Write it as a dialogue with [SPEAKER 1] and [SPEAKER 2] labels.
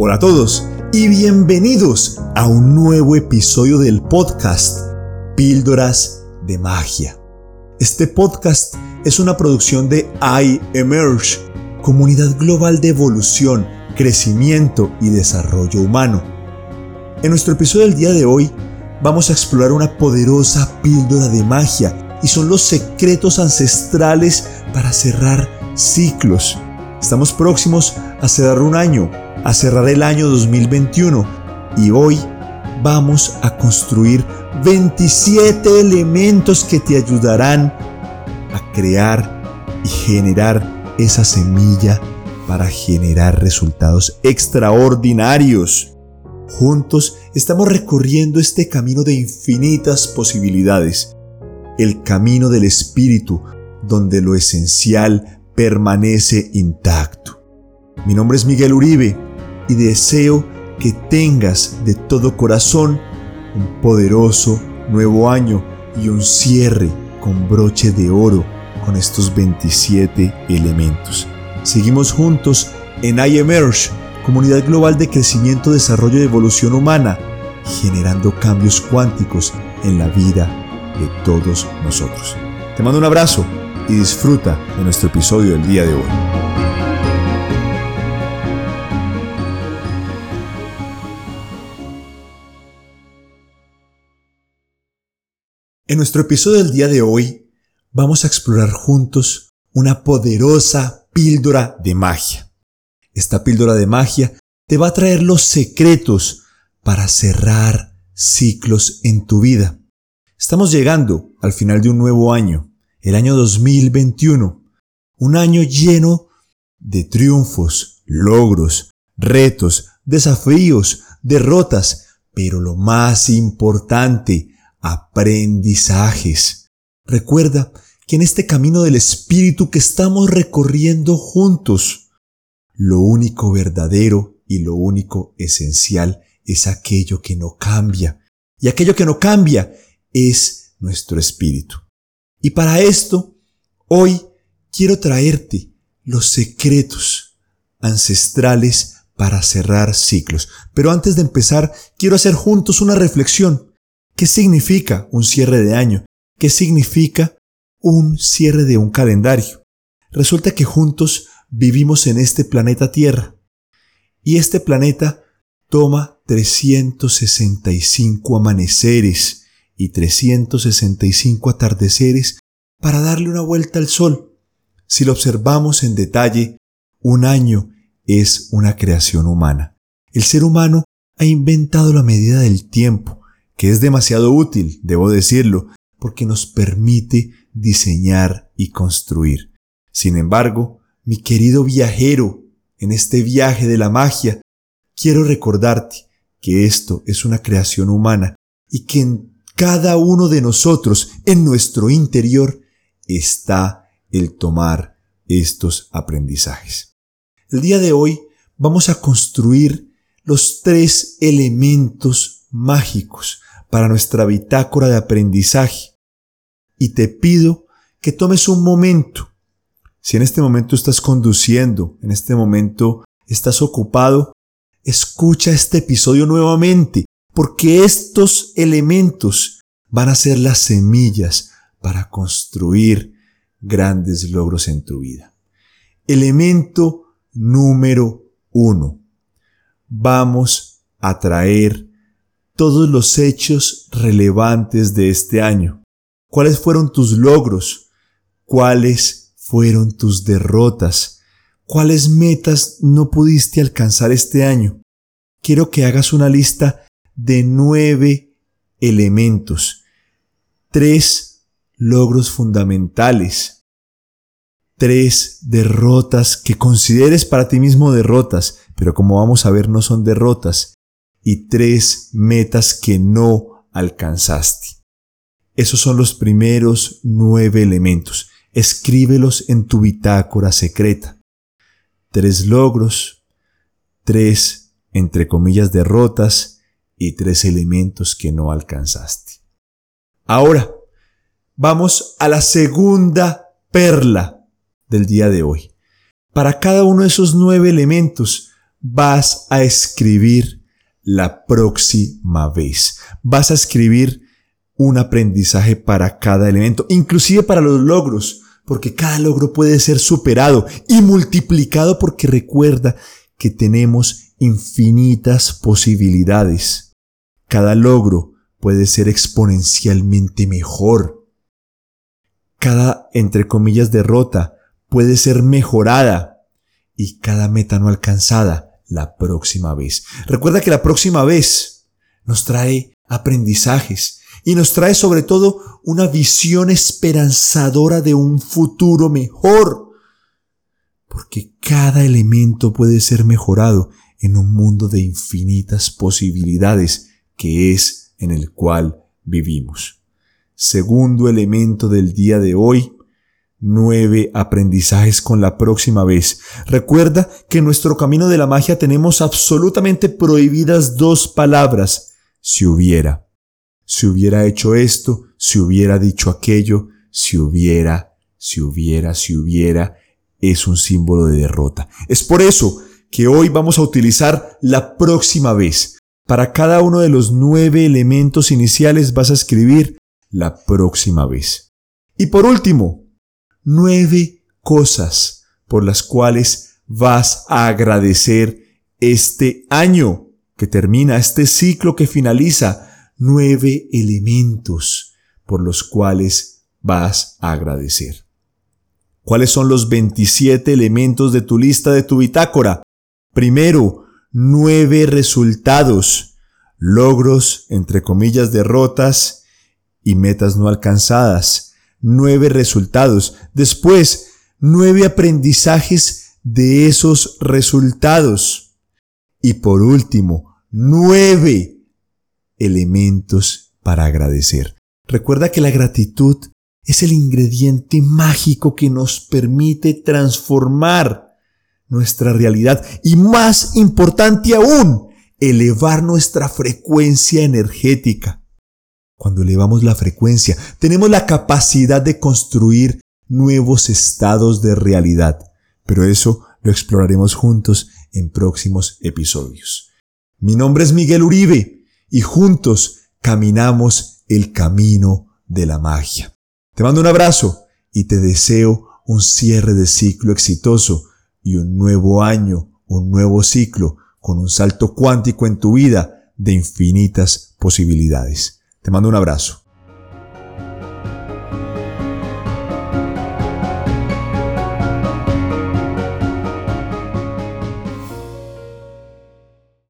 [SPEAKER 1] Hola a todos y bienvenidos a un nuevo episodio del podcast Píldoras de Magia. Este podcast es una producción de iEmerge, comunidad global de evolución, crecimiento y desarrollo humano. En nuestro episodio del día de hoy vamos a explorar una poderosa píldora de magia y son los secretos ancestrales para cerrar ciclos. Estamos próximos a cerrar un año a cerrar el año 2021 y hoy vamos a construir 27 elementos que te ayudarán a crear y generar esa semilla para generar resultados extraordinarios. Juntos estamos recorriendo este camino de infinitas posibilidades, el camino del espíritu, donde lo esencial permanece intacto. Mi nombre es Miguel Uribe y deseo que tengas de todo corazón un poderoso nuevo año y un cierre con broche de oro con estos 27 elementos. Seguimos juntos en iEmerge, comunidad global de crecimiento, desarrollo y evolución humana, generando cambios cuánticos en la vida de todos nosotros. Te mando un abrazo y disfruta de nuestro episodio del día de hoy. En nuestro episodio del día de hoy vamos a explorar juntos una poderosa píldora de magia. Esta píldora de magia te va a traer los secretos para cerrar ciclos en tu vida. Estamos llegando al final de un nuevo año, el año 2021, un año lleno de triunfos, logros, retos, desafíos, derrotas, pero lo más importante, aprendizajes. Recuerda que en este camino del Espíritu que estamos recorriendo juntos, lo único verdadero y lo único esencial es aquello que no cambia. Y aquello que no cambia es nuestro espíritu. Y para esto, hoy quiero traerte los secretos ancestrales para cerrar ciclos. Pero antes de empezar, quiero hacer juntos una reflexión. ¿Qué significa un cierre de año? ¿Qué significa un cierre de un calendario? Resulta que juntos vivimos en este planeta Tierra. Y este planeta toma 365 amaneceres y 365 atardeceres para darle una vuelta al sol. Si lo observamos en detalle, un año es una creación humana. El ser humano ha inventado la medida del tiempo, que es demasiado útil, debo decirlo, porque nos permite diseñar y construir. Sin embargo, mi querido viajero, en este viaje de la magia, quiero recordarte que esto es una creación humana y que en cada uno de nosotros, en nuestro interior, está el tomar estos aprendizajes. El día de hoy vamos a construir los tres elementos mágicos para nuestra bitácora de aprendizaje. Y te pido que tomes un momento. Si en este momento estás conduciendo, en este momento estás ocupado, escucha este episodio nuevamente, porque estos elementos van a ser las semillas para construir grandes logros en tu vida. Elemento número uno. Vamos a traer todos los hechos relevantes de este año. ¿Cuáles fueron tus logros? ¿Cuáles fueron tus derrotas? ¿Cuáles metas no pudiste alcanzar este año? Quiero que hagas una lista de nueve elementos. Tres logros fundamentales. Tres derrotas que consideres para ti mismo derrotas, pero como vamos a ver no son derrotas, y tres metas que no alcanzaste. Esos son los primeros nueve elementos. Escríbelos en tu bitácora secreta. Tres logros, tres, entre comillas, derrotas y tres elementos que no alcanzaste. Ahora, vamos a la segunda perla del día de hoy. Para cada uno de esos nueve elementos vas a escribir la próxima vez. Vas a escribir un aprendizaje para cada elemento, inclusive para los logros, porque cada logro puede ser superado y multiplicado porque recuerda que tenemos infinitas posibilidades. Cada logro puede ser exponencialmente mejor. Cada, entre comillas, derrota puede ser mejorada y cada meta no alcanzada la próxima vez. Recuerda que la próxima vez nos trae aprendizajes y nos trae sobre todo una visión esperanzadora de un futuro mejor. Porque cada elemento puede ser mejorado en un mundo de infinitas posibilidades que es en el cual vivimos. Segundo elemento del día de hoy, nueve aprendizajes con la próxima vez. Recuerda que en nuestro camino de la magia tenemos absolutamente prohibidas dos palabras. Si hubiera. Si hubiera hecho esto, si hubiera dicho aquello, si hubiera, si hubiera, si hubiera, es un símbolo de derrota. Es por eso que hoy vamos a utilizar la próxima vez. Para cada uno de los nueve elementos iniciales vas a escribir la próxima vez. Y por último, nueve cosas por las cuales vas a agradecer este año que termina, este ciclo que finaliza, nueve elementos por los cuales vas a agradecer. ¿Cuáles son los 27 elementos de tu lista de tu bitácora? Primero, nueve resultados, logros, entre comillas, derrotas y metas no alcanzadas nueve resultados. Después, nueve aprendizajes de esos resultados. Y por último, nueve elementos para agradecer. Recuerda que la gratitud es el ingrediente mágico que nos permite transformar nuestra realidad y más importante aún, elevar nuestra frecuencia energética. Cuando elevamos la frecuencia, tenemos la capacidad de construir nuevos estados de realidad. Pero eso lo exploraremos juntos en próximos episodios. Mi nombre es Miguel Uribe y juntos caminamos el camino de la magia. Te mando un abrazo y te deseo un cierre de ciclo exitoso y un nuevo año, un nuevo ciclo con un salto cuántico en tu vida de infinitas posibilidades. Te mando un abrazo.